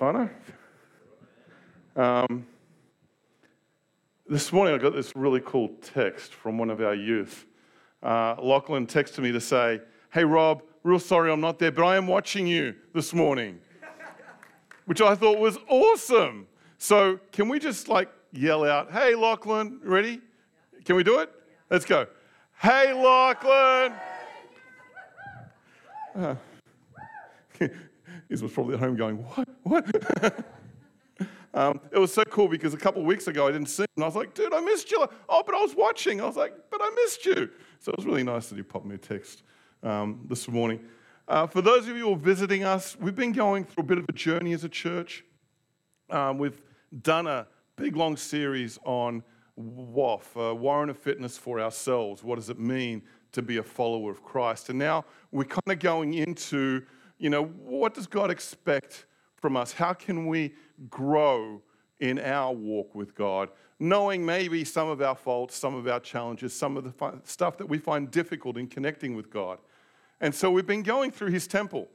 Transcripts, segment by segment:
Morena Tefano. Um, this morning I got this really cool text from one of our youth. Uh, Lachlan texted me to say, Hey Rob, real sorry I'm not there, but I am watching you this morning. Which I thought was awesome. So, can we just like yell out, Hey Lachlan, ready? Can we do it? Let's go. Hey Lachlan! Uh, He was probably at home going, What? What? um, it was so cool because a couple of weeks ago I didn't see him. And I was like, Dude, I missed you. Oh, but I was watching. I was like, But I missed you. So it was really nice that you popped me a text um, this morning. Uh, for those of you who are visiting us, we've been going through a bit of a journey as a church. Um, we've done a big long series on WOF, uh, Warrant of Fitness for ourselves. What does it mean to be a follower of Christ? And now we're kind of going into, you know, what does God expect from us? How can we grow in our walk with God, knowing maybe some of our faults, some of our challenges, some of the stuff that we find difficult in connecting with God? And so we've been going through his temple.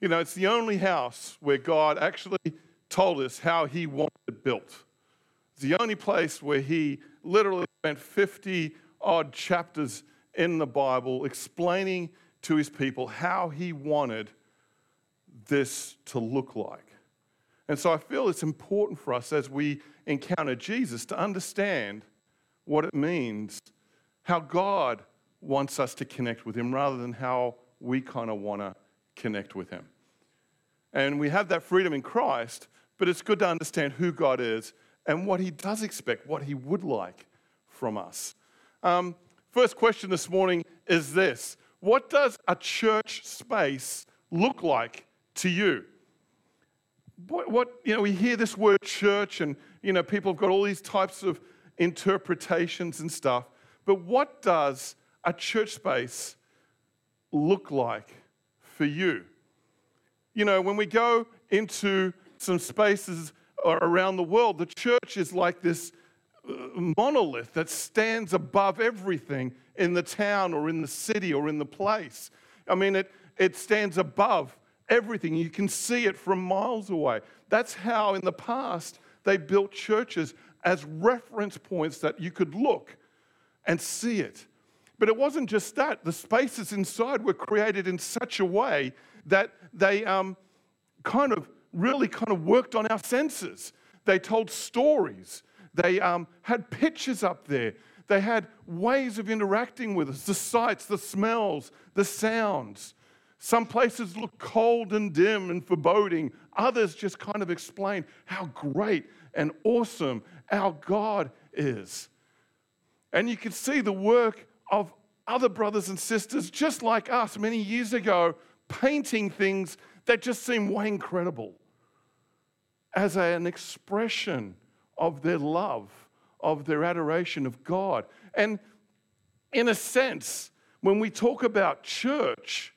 You know, it's the only house where God actually told us how he wanted it built. It's the only place where he literally spent 50 odd chapters in the Bible explaining to his people how he wanted this to look like. And so I feel it's important for us as we encounter Jesus to understand what it means, how God wants us to connect with him rather than how we kind of want to connect with him. And we have that freedom in Christ, but it's good to understand who God is and what He does expect, what He would like from us. Um, first question this morning is this What does a church space look like to you? What, what, you know, we hear this word church, and, you know, people have got all these types of interpretations and stuff, but what does a church space look like for you? You know, when we go into some spaces around the world, the church is like this uh, monolith that stands above everything in the town or in the city or in the place. I mean, it, it stands above everything. You can see it from miles away. That's how, in the past, they built churches as reference points that you could look and see it. But it wasn't just that. The spaces inside were created in such a way that they um, kind of really kind of worked on our senses. They told stories. They um, had pictures up there. They had ways of interacting with us the sights, the smells, the sounds. Some places look cold and dim and foreboding. Others just kind of explain how great and awesome our God is. And you can see the work of other brothers and sisters just like us many years ago painting things that just seem way incredible as an expression of their love, of their adoration of God. And in a sense, when we talk about church,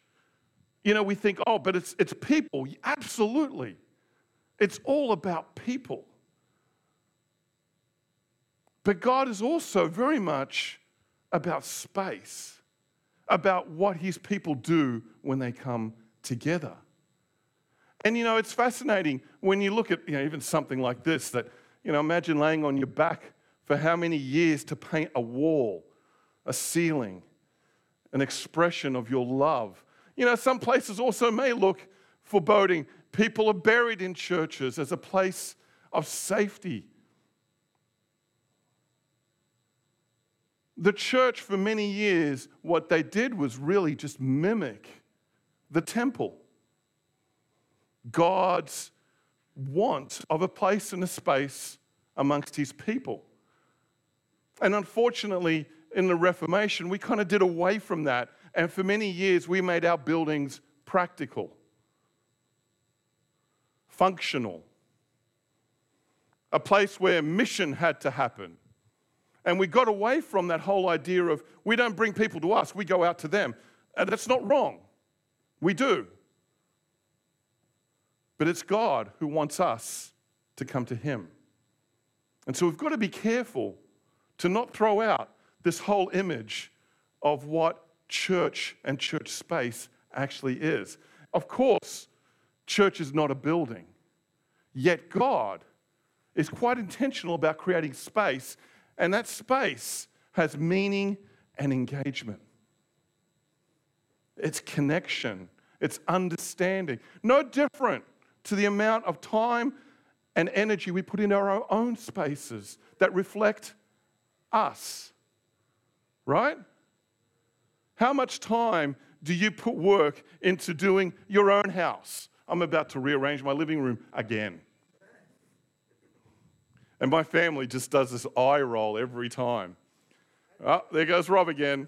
you know, we think, oh, but it's, it's people. Absolutely. It's all about people. But God is also very much about space, about what his people do when they come together. And you know, it's fascinating when you look at you know, even something like this that, you know, imagine laying on your back for how many years to paint a wall, a ceiling, an expression of your love. You know, some places also may look foreboding. People are buried in churches as a place of safety. the church, for many years, what they did was really just mimic the temple. God's want of a place and a space amongst his people. And unfortunately, in the Reformation, we kind of did away from that. And for many years, we made our buildings practical, functional, a place where mission had to happen. And we got away from that whole idea of we don't bring people to us, we go out to them. And that's not wrong. We do. But it's God who wants us to come to Him. And so we've got to be careful to not throw out this whole image of what church and church space actually is. Of course, church is not a building, yet God is quite intentional about creating space, and that space has meaning and engagement. It's connection, it's understanding. No different to the amount of time and energy we put in our own spaces that reflect us. Right? How much time do you put work into doing your own house? I'm about to rearrange my living room again. And my family just does this eye roll every time. Oh, there goes Rob again.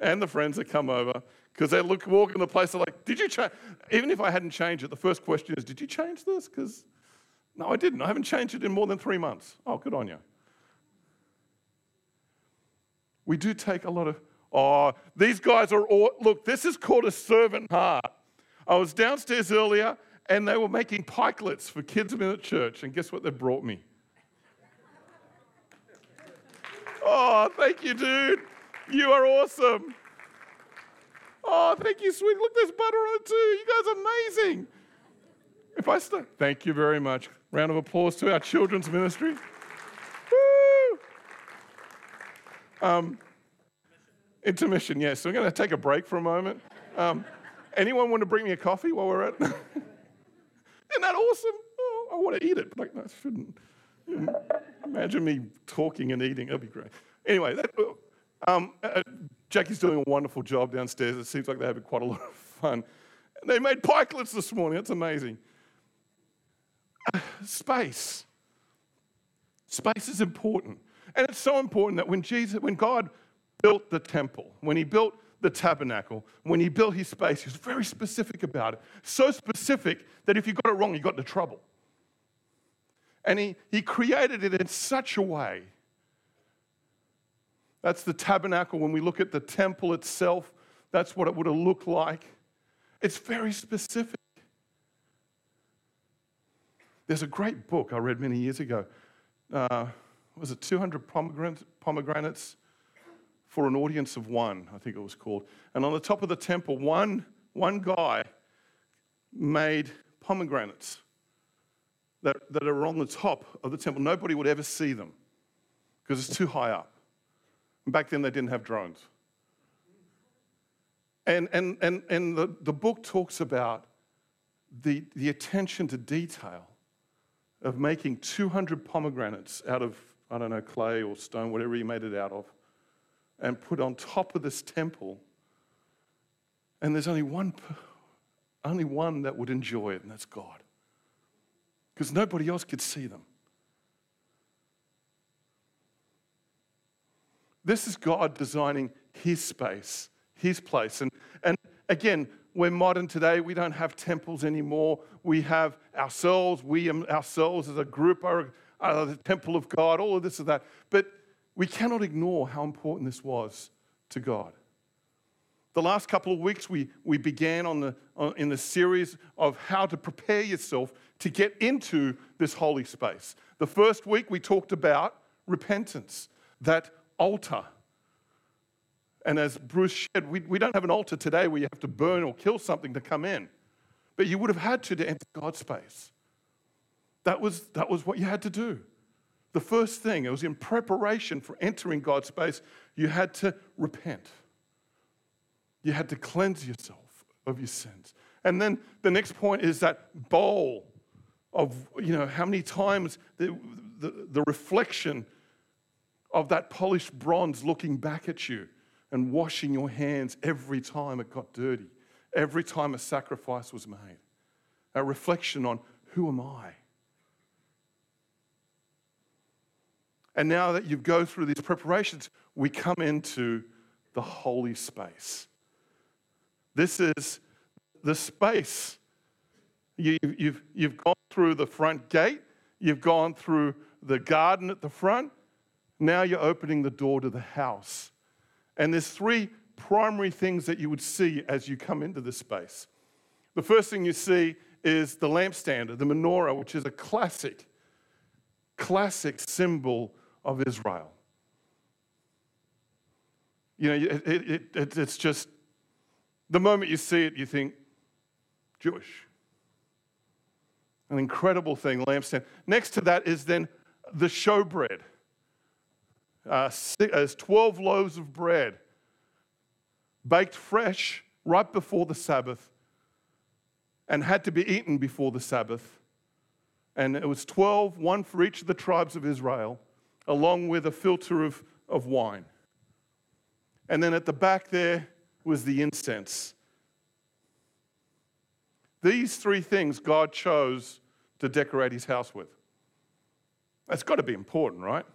And the friends that come over because they look walk in the place. They're like, "Did you change?" Even if I hadn't changed it, the first question is, "Did you change this?" Because no, I didn't. I haven't changed it in more than three months. Oh, good on you. We do take a lot of. Oh, these guys are all. Look, this is called a servant heart. I was downstairs earlier and they were making pikelets for kids in the church. And guess what they brought me? Oh, thank you, dude. You are awesome. Oh, thank you, sweet. Look, there's butter on it too. You guys are amazing. If I start, thank you very much. Round of applause to our children's ministry. Woo! Um, intermission, yes. So I'm going to take a break for a moment. Um, anyone want to bring me a coffee while we're at? Isn't that awesome? Oh, I want to eat it, but I shouldn't. Imagine me talking and eating. That'd be great. Anyway, that, um, uh, Jackie's doing a wonderful job downstairs. It seems like they're having quite a lot of fun. And they made pikelets this morning. That's amazing. space. Space is important. And it's so important that when Jesus, when God built the temple, when he built the tabernacle, when he built his space, he was very specific about it. So specific that if you got it wrong, you got into trouble. And he, he created it in such a way that's the tabernacle. When we look at the temple itself, that's what it would have looked like. It's very specific. There's a great book I read many years ago. Uh, was it 200 pomegranates, pomegranates for an audience of one? I think it was called. And on the top of the temple, one, one guy made pomegranates that, that are on the top of the temple. Nobody would ever see them because it's too high up. And Back then, they didn't have drones. And, and, and, and the, the book talks about the, the attention to detail of making 200 pomegranates out of, I don't know, clay or stone, whatever you made it out of, and put on top of this temple. And there's only one, only one that would enjoy it, and that's God. Because nobody else could see them. This is God designing His space, His place. And, and again, we're modern today. We don't have temples anymore. We have ourselves. We ourselves as a group are, are the temple of God, all of this and that. But we cannot ignore how important this was to God. The last couple of weeks, we, we began on the, on, in the series of how to prepare yourself to get into this holy space. The first week, we talked about repentance, that altar. And as Bruce shared, we, we don't have an altar today where you have to burn or kill something to come in. But you would have had to to enter God's space. That was, that was what you had to do. The first thing, it was in preparation for entering God's space, you had to repent. You had to cleanse yourself of your sins. And then the next point is that bowl of, you know, how many times the, the, the reflection of that polished bronze looking back at you and washing your hands every time it got dirty, every time a sacrifice was made. A reflection on who am I? And now that you go through these preparations, we come into the holy space. This is the space. You, you've, you've gone through the front gate, you've gone through the garden at the front, now you're opening the door to the house. And there's three primary things that you would see as you come into this space. The first thing you see is the lampstand, the menorah, which is a classic, classic symbol of Israel. You know, it, it, it, it's just the moment you see it, you think, Jewish. An incredible thing, lampstand. Next to that is then the showbread. Uh, as 12 loaves of bread, baked fresh right before the Sabbath, and had to be eaten before the Sabbath. And it was 12, one for each of the tribes of Israel, along with a filter of, of wine. And then at the back there was the incense. These three things God chose to decorate his house with. That's got to be important, right?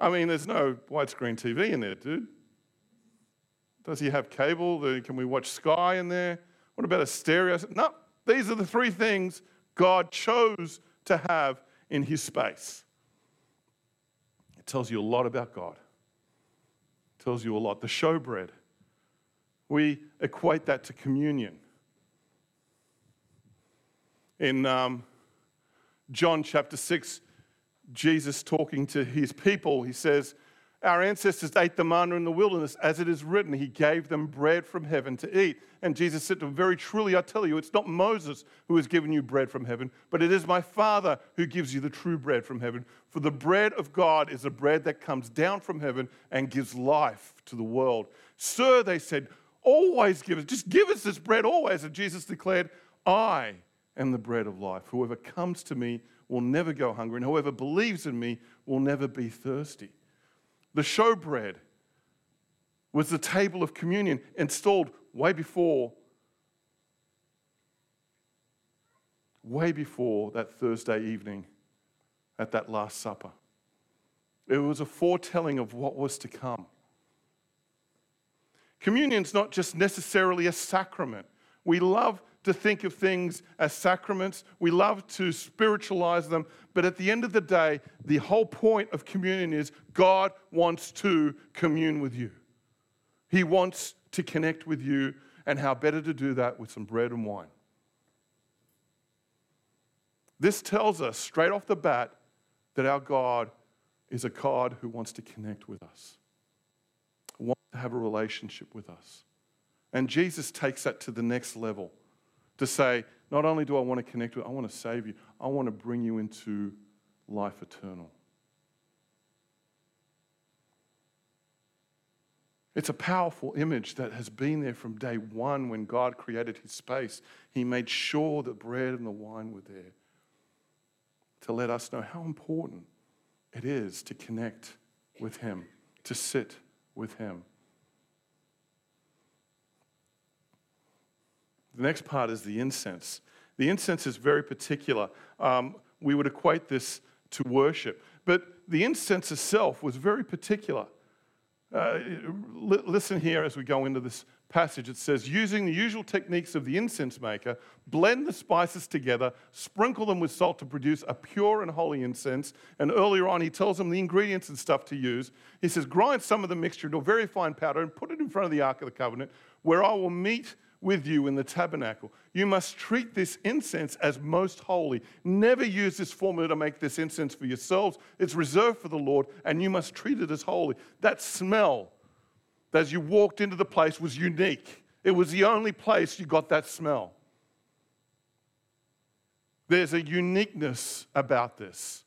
I mean, there's no widescreen TV in there, dude. Does he have cable? Can we watch Sky in there? What about a stereo? No, these are the three things God chose to have in his space. It tells you a lot about God. It tells you a lot. The showbread, we equate that to communion. In um, John chapter 6, Jesus talking to his people, he says, Our ancestors ate the manna in the wilderness, as it is written, He gave them bread from heaven to eat. And Jesus said to them, Very truly, I tell you, it's not Moses who has given you bread from heaven, but it is my Father who gives you the true bread from heaven. For the bread of God is a bread that comes down from heaven and gives life to the world. Sir, they said, Always give us, just give us this bread always. And Jesus declared, I am the bread of life. Whoever comes to me will never go hungry, and whoever believes in me will never be thirsty. The showbread was the table of communion installed way before way before that Thursday evening at that last supper. It was a foretelling of what was to come. Communion's not just necessarily a sacrament. We love to think of things as sacraments. We love to spiritualize them. But at the end of the day, the whole point of communion is God wants to commune with you. He wants to connect with you. And how better to do that with some bread and wine? This tells us straight off the bat that our God is a God who wants to connect with us, wants to have a relationship with us. And Jesus takes that to the next level to say, not only do I want to connect with you, I want to save you, I want to bring you into life eternal. It's a powerful image that has been there from day one when God created his space. He made sure the bread and the wine were there to let us know how important it is to connect with him, to sit with him. The next part is the incense. The incense is very particular. Um, we would equate this to worship. But the incense itself was very particular. Uh, listen here as we go into this passage. It says, using the usual techniques of the incense maker, blend the spices together, sprinkle them with salt to produce a pure and holy incense. And earlier on, he tells them the ingredients and stuff to use. He says, grind some of the mixture into a very fine powder and put it in front of the Ark of the Covenant, where I will meet with you in the tabernacle. You must treat this incense as most holy. Never use this formula to make this incense for yourselves. It's reserved for the Lord, and you must treat it as holy. That smell, as you walked into the place, was unique. It was the only place you got that smell. There's a uniqueness about this.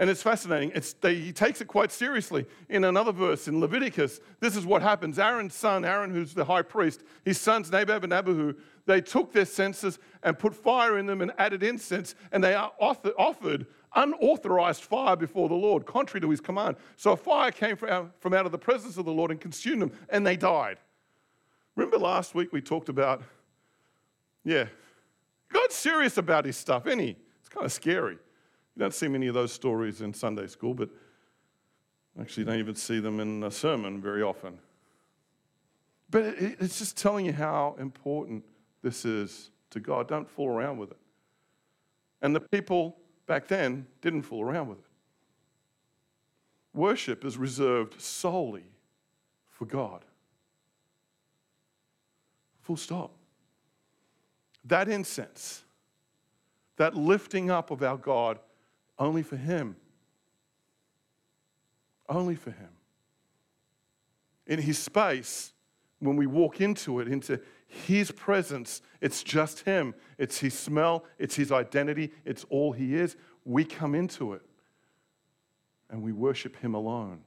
And it's fascinating. It's, they, he takes it quite seriously. In another verse in Leviticus, this is what happens. Aaron's son, Aaron, who's the high priest, his sons, Nadab and Abihu, they took their censers and put fire in them and added incense, and they are offered unauthorized fire before the Lord, contrary to his command. So a fire came from out of the presence of the Lord and consumed them, and they died. Remember last week we talked about, yeah, God's serious about his stuff, isn't he? It's kind of scary. You don't see many of those stories in Sunday school, but actually, don't even see them in a sermon very often. But it's just telling you how important this is to God. Don't fool around with it. And the people back then didn't fool around with it. Worship is reserved solely for God. Full stop. That incense, that lifting up of our God, only for Him. Only for Him. In His space, when we walk into it, into His presence, it's just Him. It's His smell, it's His identity, it's all He is. We come into it and we worship Him alone.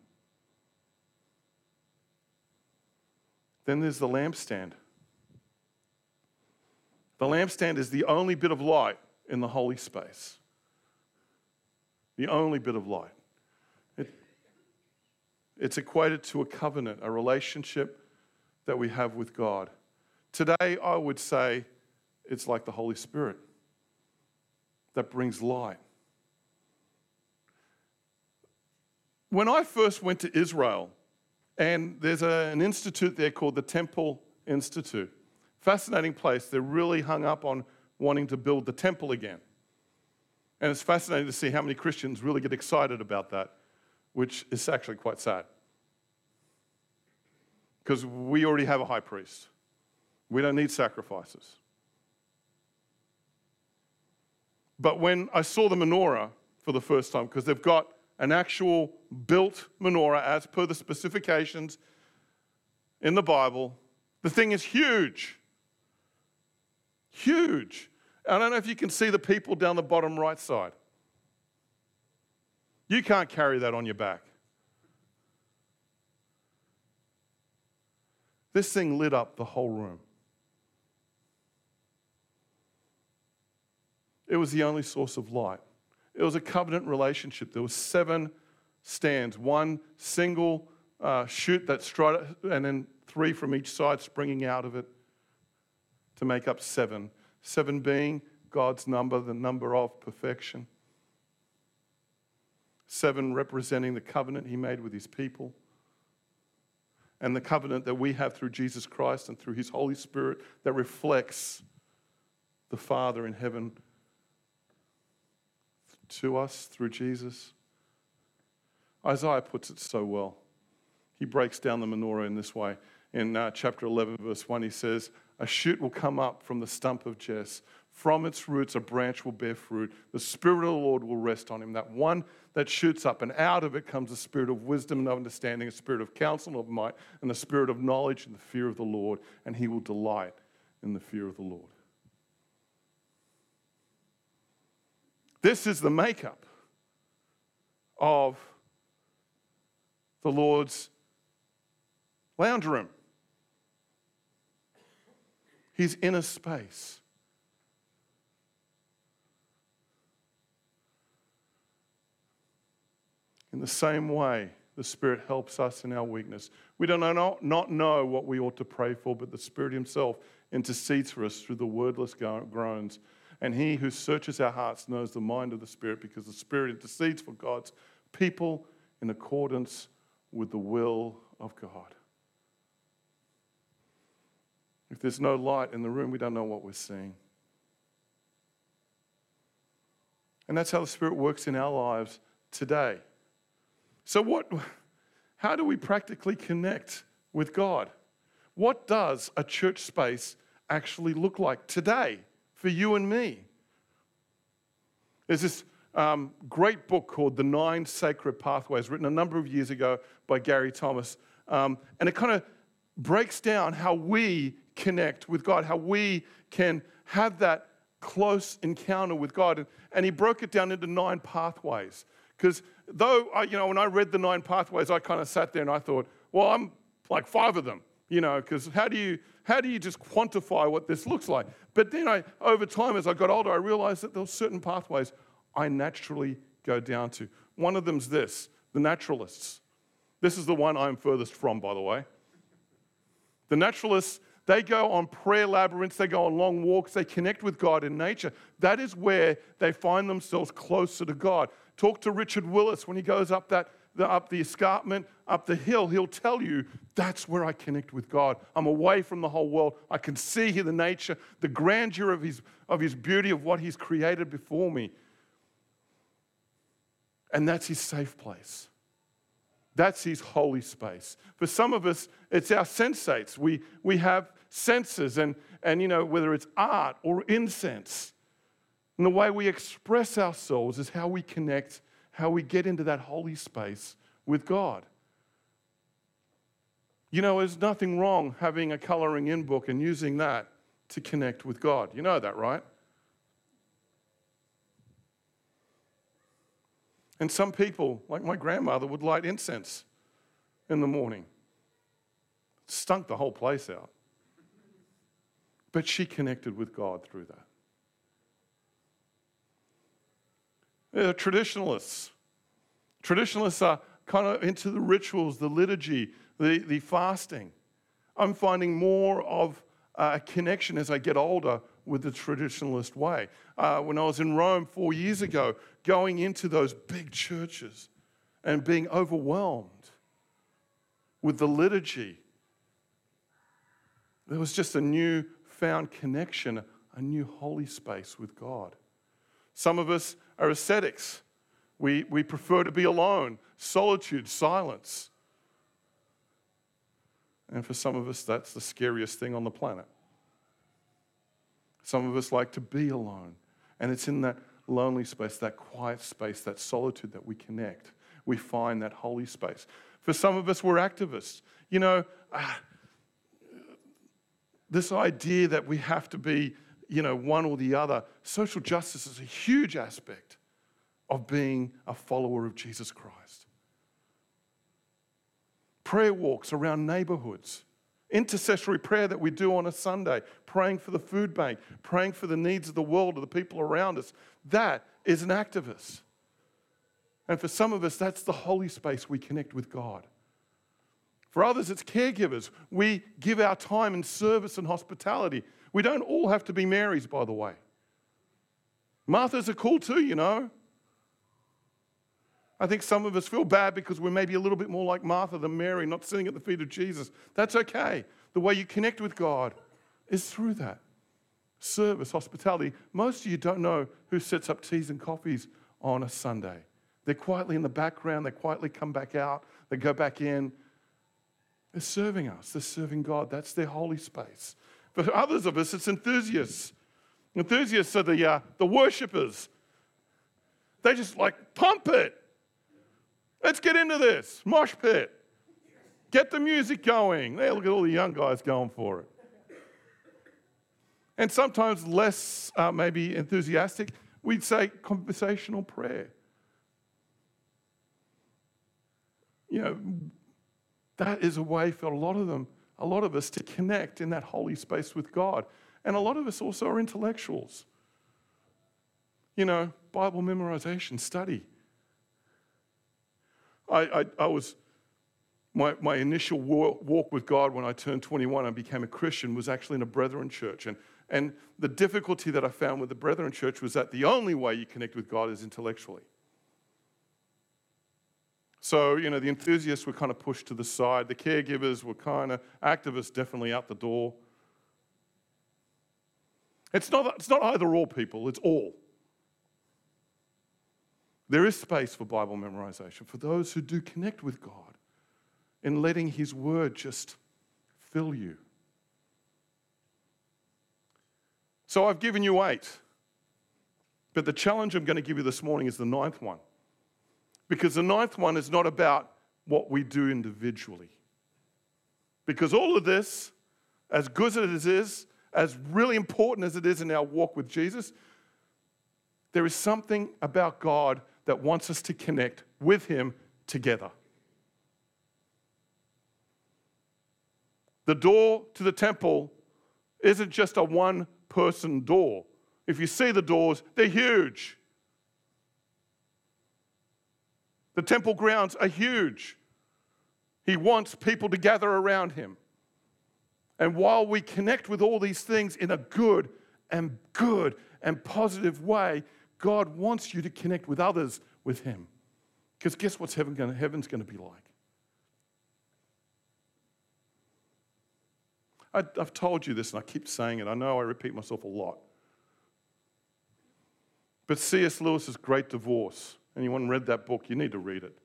Then there's the lampstand. The lampstand is the only bit of light in the holy space. The only bit of light. It, it's equated to a covenant, a relationship that we have with God. Today, I would say it's like the Holy Spirit that brings light. When I first went to Israel, and there's a, an institute there called the Temple Institute, fascinating place. They're really hung up on wanting to build the temple again. And it's fascinating to see how many Christians really get excited about that, which is actually quite sad because we already have a high priest. We don't need sacrifices. But when I saw the menorah for the first time, because they've got an actual built menorah as per the specifications in the Bible, the thing is huge. Huge. I don't know if you can see the people down the bottom right side. You can't carry that on your back. This thing lit up the whole room. It was the only source of light. It was a covenant relationship. There were seven stands, one single uh, shoot that strut, and then three from each side springing out of it to make up seven. Seven being God's number, the number of perfection. Seven representing the covenant he made with his people and the covenant that we have through Jesus Christ and through His Holy Spirit that reflects the Father in heaven to us through Jesus. Isaiah puts it so well. He breaks down the menorah in this way. In uh, chapter 11, verse 1, he says, A shoot will come up from the stump of Jesse. From its roots, a branch will bear fruit. The Spirit of the Lord will rest on him. That one that shoots up, and out of it comes a spirit of wisdom and understanding, a spirit of counsel and of might, and a spirit of knowledge and the fear of the Lord, and he will delight in the fear of the Lord. This is the makeup of the Lord's lounge room. His inner space. In the same way, the Spirit helps us in our weakness. We do not, not know what we ought to pray for, but the Spirit Himself intercedes for us through the wordless groans. And He who searches our hearts knows the mind of the Spirit because the Spirit intercedes for God's people in accordance with the will of God. If there's no light in the room, we don't know what we're seeing. And that's how the Spirit works in our lives today. So, what, how do we practically connect with God? What does a church space actually look like today for you and me? There's this um, great book called The Nine Sacred Pathways, written a number of years ago by Gary Thomas. Um, and it kind of breaks down how we connect with God, how we can have that close encounter with God. And, and he broke it down into nine pathways. Because though, I, you know, when I read the nine pathways, I kind of sat there and I thought, well, I'm like five of them, you know, because how do you, how do you just quantify what this looks like? But then I, over time, as I got older, I realized that there were certain pathways I naturally go down to. One of them's this the naturalists. This is the one I'm furthest from, by the way. The naturalists, they go on prayer labyrinths, they go on long walks, they connect with God in nature. That is where they find themselves closer to God. Talk to Richard Willis when he goes up that the, up the escarpment, up the hill, he'll tell you that's where I connect with God. I'm away from the whole world. I can see here the nature, the grandeur of his, of his beauty, of what he's created before me. And that's his safe place. That's his holy space. For some of us, it's our sensates. We, we have senses, and, and you know, whether it's art or incense, and the way we express ourselves is how we connect, how we get into that holy space with God. You know, there's nothing wrong having a coloring in book and using that to connect with God. You know that, right? And some people, like my grandmother, would light incense in the morning. stunk the whole place out. But she connected with God through that. They're traditionalists. Traditionalists are kind of into the rituals, the liturgy, the, the fasting. I'm finding more of a connection as I get older with the traditionalist way. Uh, when I was in Rome four years ago, going into those big churches and being overwhelmed with the liturgy, there was just a new found connection, a new holy space with God. Some of us are ascetics. We, we prefer to be alone, solitude, silence. And for some of us, that's the scariest thing on the planet. Some of us like to be alone. And it's in that lonely space, that quiet space, that solitude that we connect. We find that holy space. For some of us, we're activists. You know, uh, this idea that we have to be, you know, one or the other, social justice is a huge aspect of being a follower of Jesus Christ. Prayer walks around neighborhoods intercessory prayer that we do on a Sunday, praying for the food bank, praying for the needs of the world, of the people around us, that is an activist. And for some of us, that's the holy space we connect with God. For others, it's caregivers. We give our time in service and hospitality. We don't all have to be Marys, by the way. Marthas are cool too, you know. I think some of us feel bad because we're maybe a little bit more like Martha than Mary, not sitting at the feet of Jesus. That's okay. The way you connect with God is through that service, hospitality. Most of you don't know who sets up teas and coffees on a Sunday. They're quietly in the background, they quietly come back out, they go back in. They're serving us, they're serving God. That's their holy space. For others of us, it's enthusiasts. Enthusiasts are the, uh, the worshippers. They just like pump it. Let's get into this. Mosh pit. Get the music going. There, look at all the young guys going for it. And sometimes less, uh, maybe enthusiastic, we'd say conversational prayer. You know, that is a way for a lot of them, a lot of us to connect in that holy space with God. And a lot of us also are intellectuals. You know, Bible memorization, study. I, I, I was, my, my initial walk with God when I turned 21 and became a Christian was actually in a Brethren church. And, and the difficulty that I found with the Brethren church was that the only way you connect with God is intellectually. So, you know, the enthusiasts were kind of pushed to the side. The caregivers were kind of, activists definitely out the door. It's not, it's not either or people, it's all. There is space for Bible memorization for those who do connect with God in letting His Word just fill you. So I've given you eight. But the challenge I'm going to give you this morning is the ninth one. Because the ninth one is not about what we do individually. Because all of this, as good as it is, as really important as it is in our walk with Jesus, there is something about God that wants us to connect with Him together. The door to the temple isn't just a one person door. If you see the doors, they're huge. The temple grounds are huge. He wants people to gather around him. And while we connect with all these things in a good and good and positive way, God wants you to connect with others with him. Because guess what's heaven heaven's going to be like? I, I've told you this and I keep saying it. I know I repeat myself a lot. But C.S. Lewis's Great Divorce, anyone read that book? You need to read it.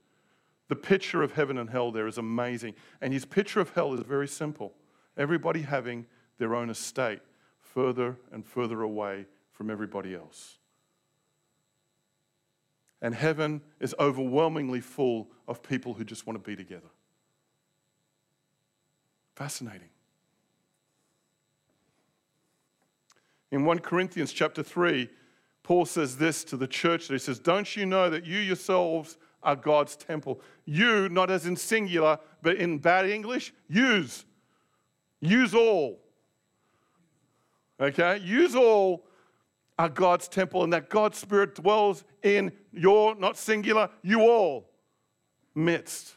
The picture of heaven and hell there is amazing. And his picture of hell is very simple everybody having their own estate further and further away from everybody else. And heaven is overwhelmingly full of people who just want to be together. Fascinating. In 1 Corinthians chapter 3, Paul says this to the church. That he says, Don't you know that you yourselves are God's temple? You, not as in singular, but in bad English, use. Use all. Okay? Use all are God's temple, and that God's Spirit dwells in your, not singular, you all midst.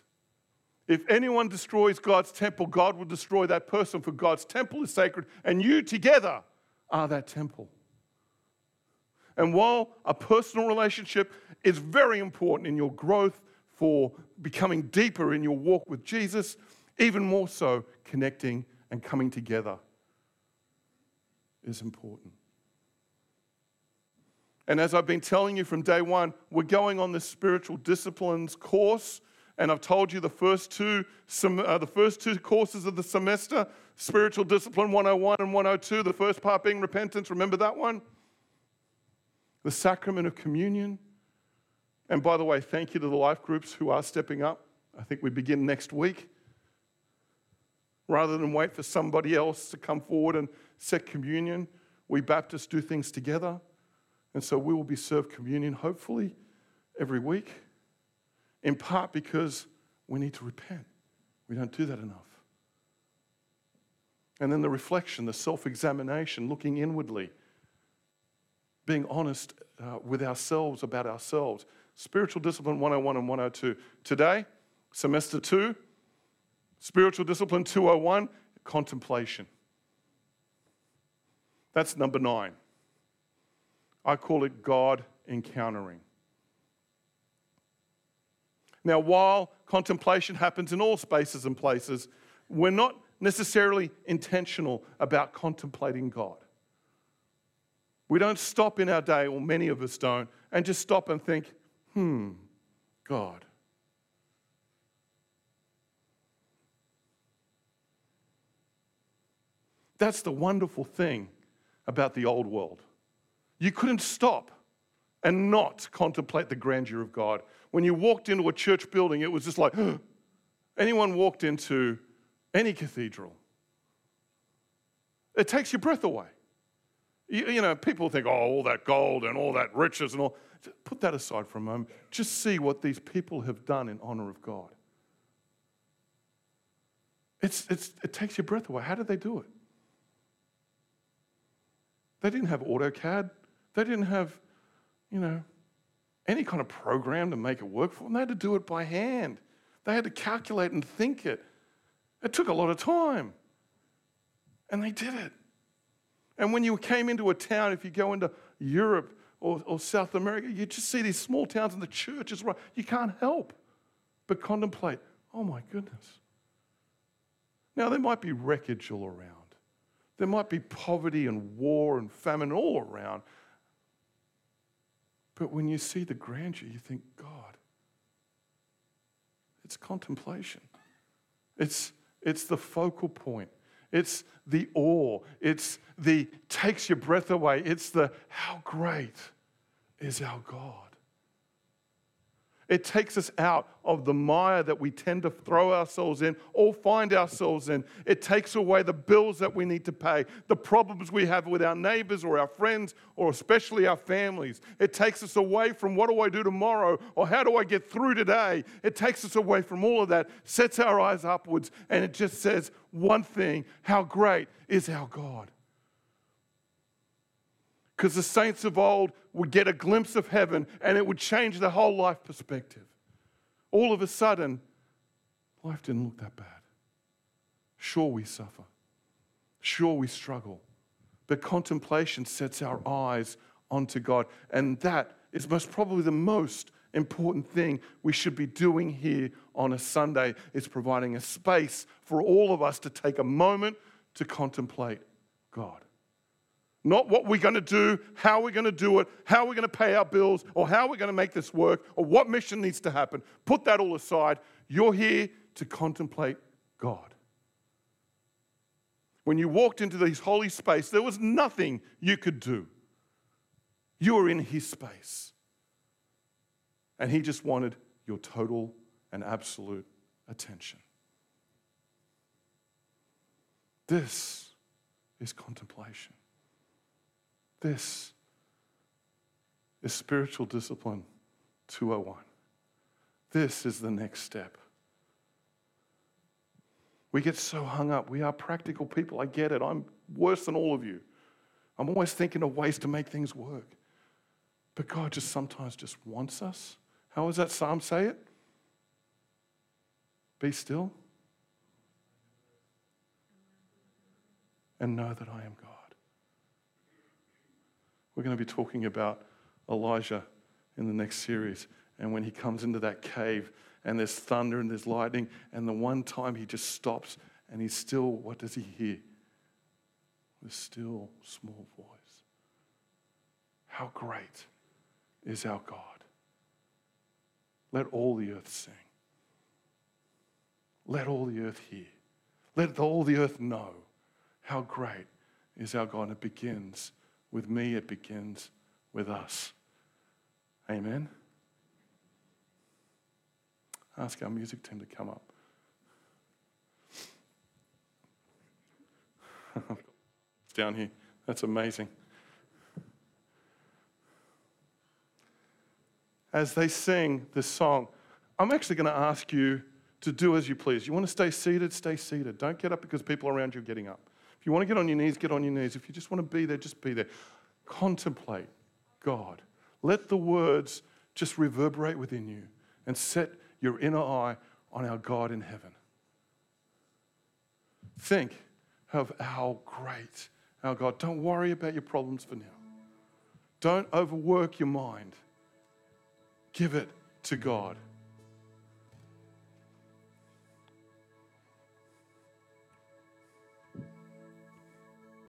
If anyone destroys God's temple, God will destroy that person, for God's temple is sacred, and you together are that temple. And while a personal relationship is very important in your growth for becoming deeper in your walk with Jesus, even more so, connecting and coming together is important. And as I've been telling you from day one, we're going on this spiritual disciplines course. And I've told you the first two, uh, the first two courses of the semester Spiritual Discipline 101 and 102, the first part being repentance. Remember that one? The sacrament of communion. And by the way, thank you to the life groups who are stepping up. I think we begin next week. Rather than wait for somebody else to come forward and set communion, we Baptists do things together. And so we will be served communion, hopefully, every week, in part because we need to repent. We don't do that enough. And then the reflection, the self examination, looking inwardly, being honest uh, with ourselves about ourselves. Spiritual Discipline 101 and 102. Today, semester two, Spiritual Discipline 201, contemplation. That's number nine. I call it God encountering. Now, while contemplation happens in all spaces and places, we're not necessarily intentional about contemplating God. We don't stop in our day, or many of us don't, and just stop and think, hmm, God. That's the wonderful thing about the old world. You couldn't stop and not contemplate the grandeur of God. When you walked into a church building, it was just like, anyone walked into any cathedral, it takes your breath away. You, you, know, people think, oh, all that gold and all that riches and all. Put that aside for a moment. Just see what these people have done in honor of God. It's, it's, it takes your breath away. How did they do it? They didn't have AutoCAD. They didn't have, you know, any kind of program to make it work for them. They had to do it by hand. They had to calculate and think it. It took a lot of time. And they did it. And when you came into a town, if you go into Europe or, or South America, you just see these small towns and the church is right. You can't help but contemplate, oh my goodness. Now, there might be wreckage all around. There might be poverty and war and famine all around. But when you see the grandeur, you think, God, it's contemplation. It's, it's the focal point. It's the awe. It's the takes your breath away. It's the how great is our God. It takes us out of the mire that we tend to throw ourselves in or find ourselves in. It takes away the bills that we need to pay, the problems we have with our neighbors or our friends or especially our families. It takes us away from what do I do tomorrow or how do I get through today. It takes us away from all of that, sets our eyes upwards, and it just says one thing how great is our God because the saints of old would get a glimpse of heaven and it would change their whole life perspective. all of a sudden, life didn't look that bad. Sure, we suffer. Sure, we struggle. But contemplation sets our eyes onto God. And that is most probably the most important thing we should be doing here on a Sunday is providing a space for all of us to take a moment to contemplate God. Not what we're going to do, how we're going to do it, how we're going to pay our bills, or how we're going to make this work, or what mission needs to happen. Put that all aside. You're here to contemplate God. When you walked into this holy space, there was nothing you could do. You were in His space. And He just wanted your total and absolute attention. This is contemplation. This is spiritual discipline 201. This is the next step. We get so hung up. We are practical people. I get it. I'm worse than all of you. I'm always thinking of ways to make things work. But God just sometimes just wants us. How does that psalm say it? Be still and know that I am God. We're going to be talking about Elijah in the next series. And when he comes into that cave and there's thunder and there's lightning, and the one time he just stops and he's still, what does he hear? The still small voice. How great is our God! Let all the earth sing. Let all the earth hear. Let all the earth know how great is our God. And it begins with me, it begins with us. Amen. Ask our music team to come up. it's down here. That's amazing. As they sing this song, I'm actually going to ask you to do as you please. You want to stay seated, stay seated. Don't get up because people around you are getting up. If you want to get on your knees, get on your knees. If you just want to be there, just be there. Contemplate God. Let the words just reverberate within you and set your inner eye on our God in heaven. Think of how great our God. Don't worry about your problems for now. Don't overwork your mind. Give it to God.